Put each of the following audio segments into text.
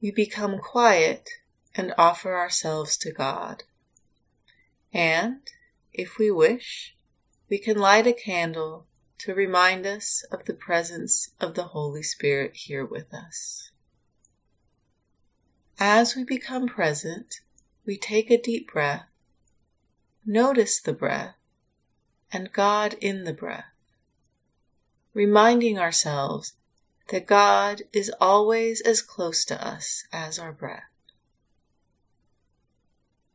We become quiet and offer ourselves to God. And, if we wish, we can light a candle to remind us of the presence of the Holy Spirit here with us. As we become present, we take a deep breath, notice the breath, and God in the breath, reminding ourselves that God is always as close to us as our breath.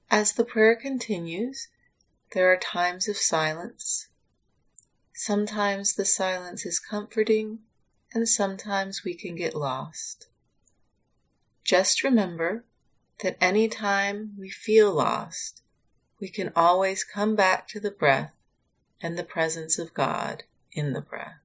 As the prayer continues, there are times of silence. Sometimes the silence is comforting, and sometimes we can get lost. Just remember that any time we feel lost, we can always come back to the breath and the presence of God in the breath.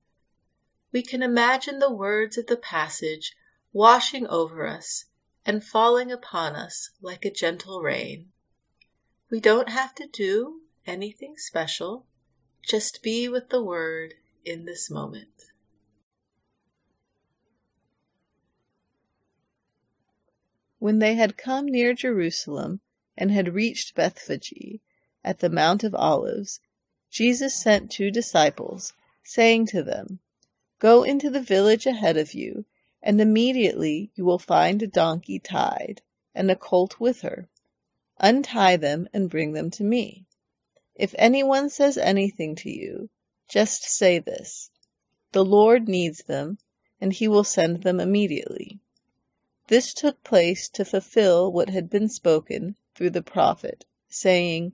we can imagine the words of the passage washing over us and falling upon us like a gentle rain. We don't have to do anything special, just be with the Word in this moment. When they had come near Jerusalem and had reached Bethphage at the Mount of Olives, Jesus sent two disciples, saying to them, Go into the village ahead of you, and immediately you will find a donkey tied, and a colt with her. Untie them and bring them to me. If anyone says anything to you, just say this The Lord needs them, and he will send them immediately. This took place to fulfill what had been spoken through the prophet, saying,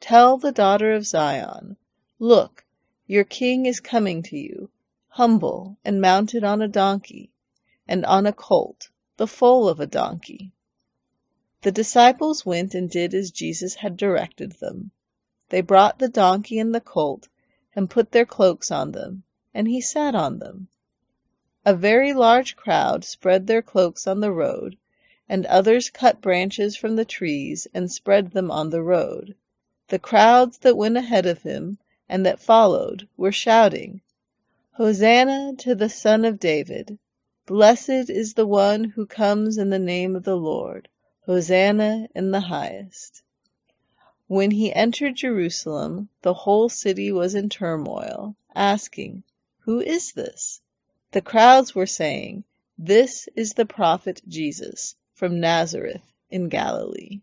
Tell the daughter of Zion, Look, your king is coming to you humble, and mounted on a donkey, and on a colt, the foal of a donkey. The disciples went and did as Jesus had directed them. They brought the donkey and the colt, and put their cloaks on them, and he sat on them. A very large crowd spread their cloaks on the road, and others cut branches from the trees and spread them on the road. The crowds that went ahead of him and that followed were shouting, Hosanna to the Son of David! Blessed is the one who comes in the name of the Lord! Hosanna in the highest! When he entered Jerusalem, the whole city was in turmoil, asking, Who is this? The crowds were saying, This is the prophet Jesus from Nazareth in Galilee.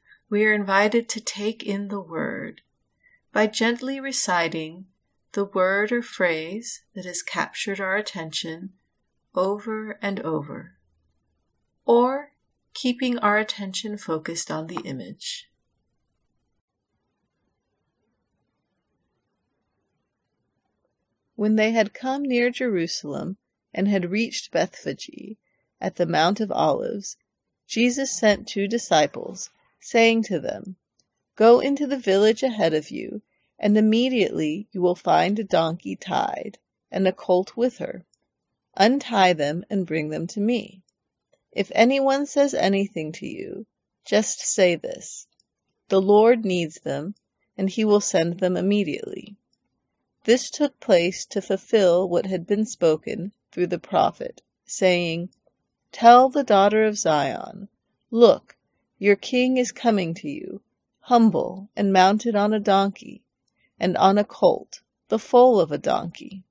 we are invited to take in the word by gently reciting the word or phrase that has captured our attention over and over, or keeping our attention focused on the image. When they had come near Jerusalem and had reached Bethphage at the Mount of Olives, Jesus sent two disciples, saying to them, Go into the village ahead of you, and immediately you will find a donkey tied, and a colt with her. Untie them and bring them to me. If anyone says anything to you, just say this The Lord needs them, and he will send them immediately. This took place to fulfill what had been spoken through the prophet, saying, Tell the daughter of Zion, Look, your king is coming to you, humble and mounted on a donkey, and on a colt, the foal of a donkey.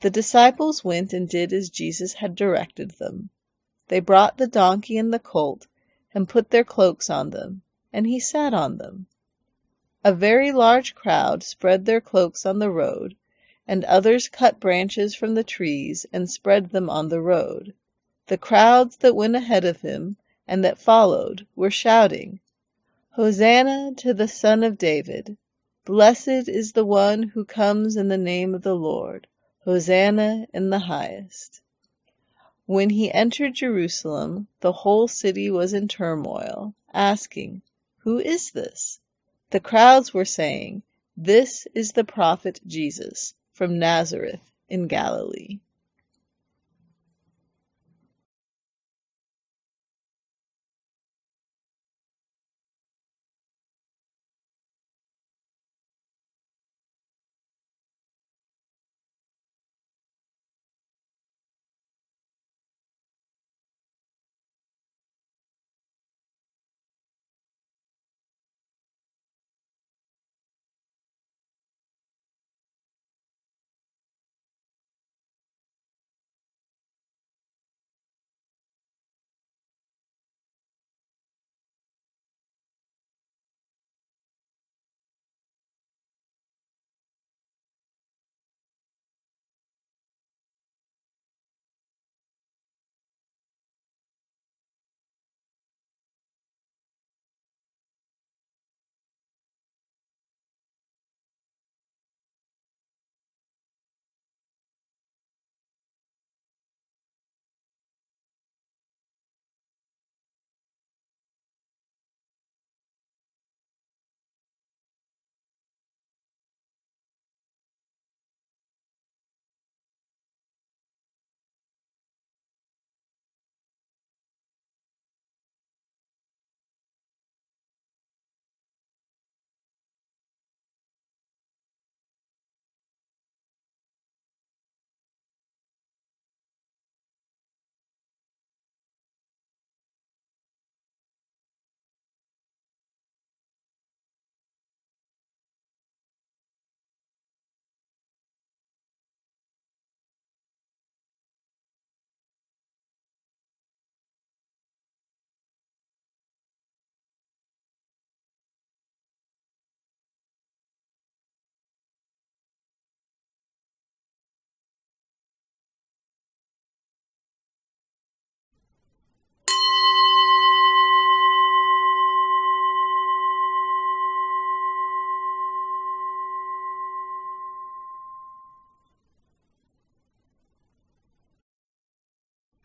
The disciples went and did as Jesus had directed them. They brought the donkey and the colt, and put their cloaks on them, and he sat on them. A very large crowd spread their cloaks on the road, and others cut branches from the trees and spread them on the road. The crowds that went ahead of him and that followed were shouting, Hosanna to the Son of David! Blessed is the one who comes in the name of the Lord! Hosanna in the highest! When he entered Jerusalem, the whole city was in turmoil, asking, Who is this? The crowds were saying, This is the prophet Jesus from Nazareth in Galilee.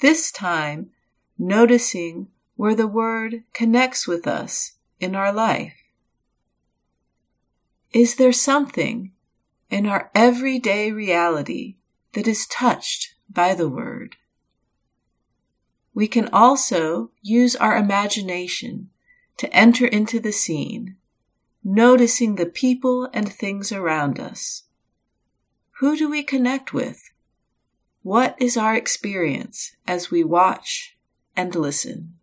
This time, noticing where the word connects with us in our life. Is there something in our everyday reality that is touched by the word? We can also use our imagination to enter into the scene, noticing the people and things around us. Who do we connect with? What is our experience as we watch and listen?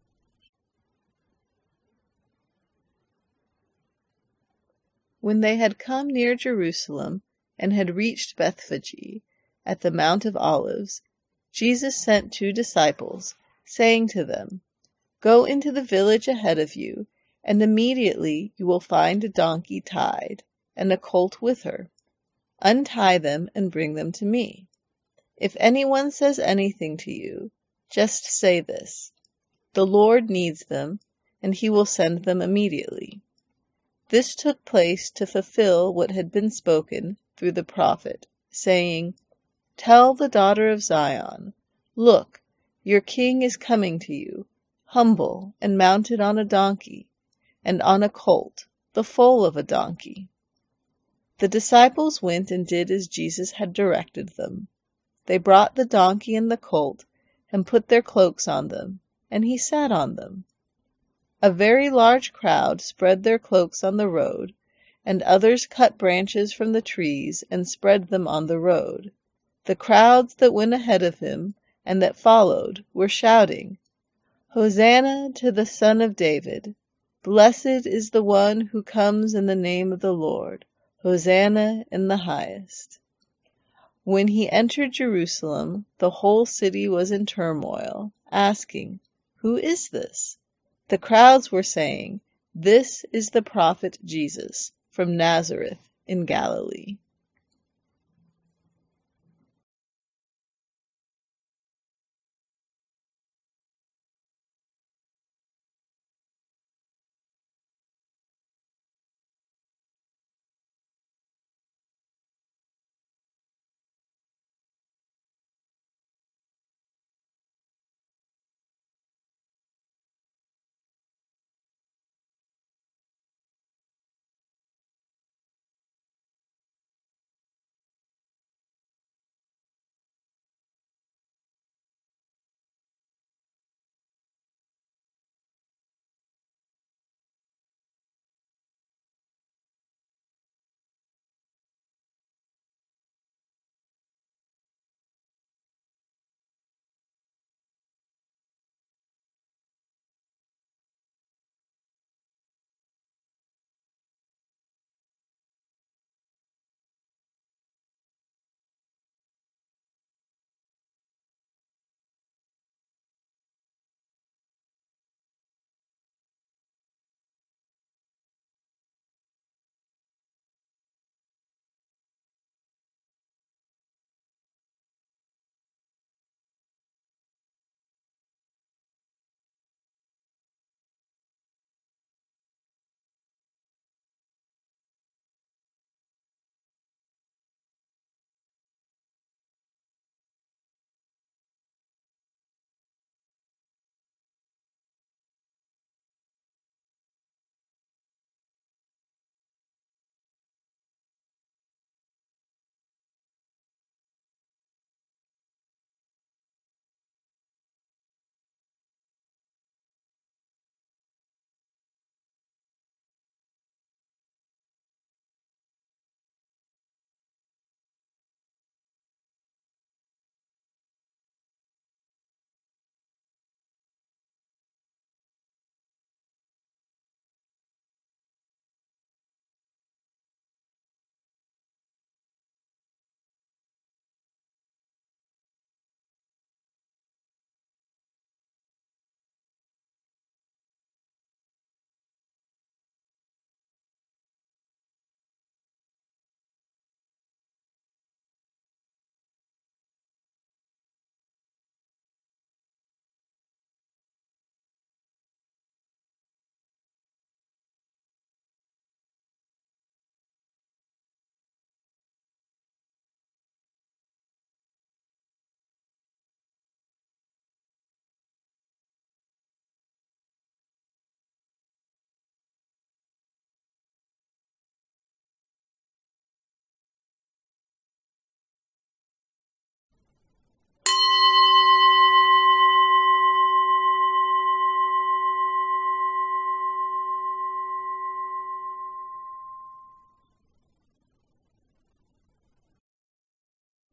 When they had come near Jerusalem and had reached Bethphage at the Mount of Olives, Jesus sent two disciples saying to them, Go into the village ahead of you, and immediately you will find a donkey tied, and a colt with her. Untie them and bring them to me. If anyone says anything to you, just say this The Lord needs them, and he will send them immediately. This took place to fulfill what had been spoken through the prophet, saying, Tell the daughter of Zion, Look, your king is coming to you, humble and mounted on a donkey, and on a colt, the foal of a donkey. The disciples went and did as Jesus had directed them. They brought the donkey and the colt, and put their cloaks on them, and he sat on them. A very large crowd spread their cloaks on the road, and others cut branches from the trees and spread them on the road. The crowds that went ahead of him and that followed were shouting, Hosanna to the Son of David! Blessed is the one who comes in the name of the Lord! Hosanna in the highest! When he entered Jerusalem, the whole city was in turmoil, asking, Who is this? The crowds were saying, This is the prophet Jesus from Nazareth in Galilee.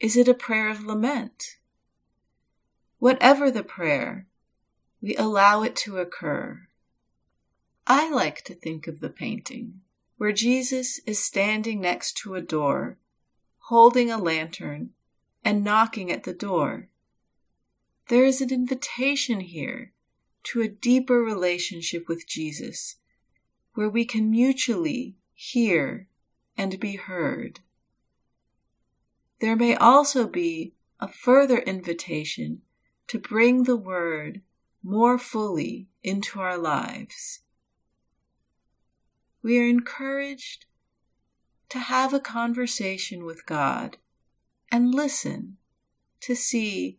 Is it a prayer of lament? Whatever the prayer, we allow it to occur. I like to think of the painting where Jesus is standing next to a door, holding a lantern, and knocking at the door. There is an invitation here to a deeper relationship with Jesus, where we can mutually hear and be heard. There may also be a further invitation to bring the Word more fully into our lives. We are encouraged to have a conversation with God and listen to see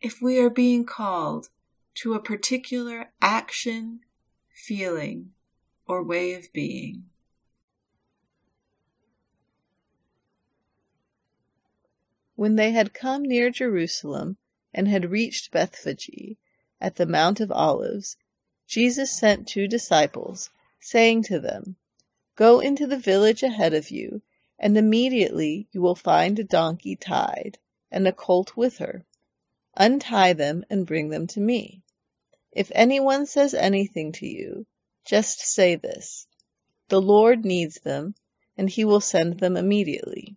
if we are being called to a particular action, feeling, or way of being. When they had come near Jerusalem and had reached Bethphage at the Mount of Olives, Jesus sent two disciples, saying to them, Go into the village ahead of you, and immediately you will find a donkey tied, and a colt with her. Untie them and bring them to me. If anyone says anything to you, just say this The Lord needs them, and he will send them immediately.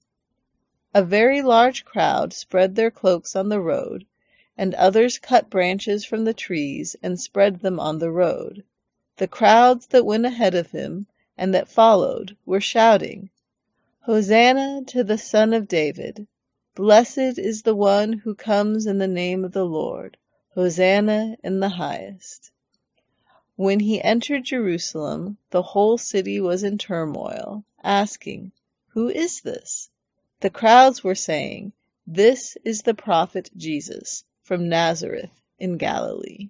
A very large crowd spread their cloaks on the road, and others cut branches from the trees and spread them on the road. The crowds that went ahead of him and that followed were shouting, Hosanna to the Son of David! Blessed is the one who comes in the name of the Lord! Hosanna in the highest! When he entered Jerusalem, the whole city was in turmoil, asking, Who is this? The crowds were saying, This is the prophet Jesus from Nazareth in Galilee.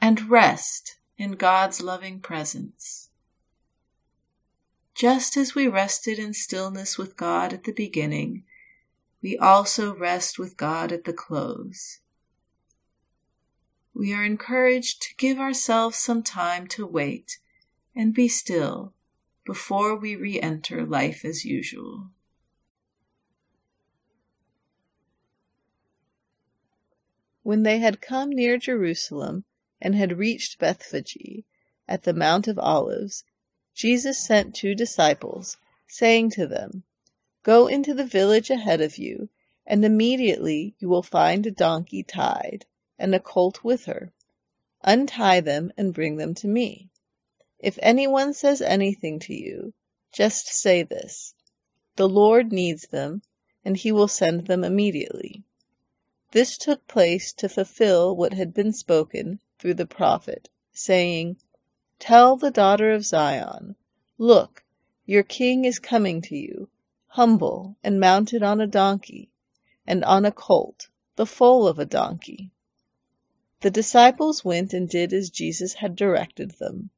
and rest in God's loving presence. Just as we rested in stillness with God at the beginning, we also rest with God at the close. We are encouraged to give ourselves some time to wait and be still before we re enter life as usual. When they had come near Jerusalem and had reached Bethphage at the Mount of Olives, Jesus sent two disciples, saying to them, Go into the village ahead of you, and immediately you will find a donkey tied, and a colt with her. Untie them and bring them to me. If anyone says anything to you, just say this The Lord needs them, and he will send them immediately. This took place to fulfill what had been spoken through the prophet, saying, Tell the daughter of Zion, Look, your king is coming to you, humble and mounted on a donkey, and on a colt, the foal of a donkey. The disciples went and did as Jesus had directed them.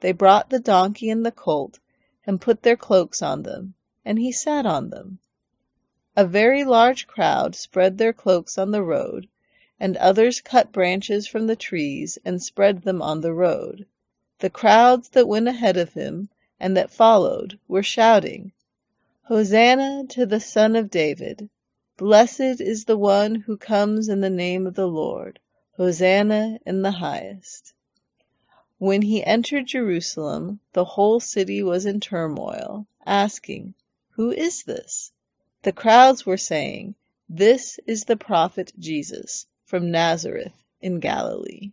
They brought the donkey and the colt, and put their cloaks on them, and he sat on them. A very large crowd spread their cloaks on the road, and others cut branches from the trees and spread them on the road. The crowds that went ahead of him and that followed were shouting, Hosanna to the Son of David! Blessed is the one who comes in the name of the Lord! Hosanna in the highest! When he entered Jerusalem, the whole city was in turmoil, asking, Who is this? The crowds were saying, This is the prophet Jesus from Nazareth in Galilee.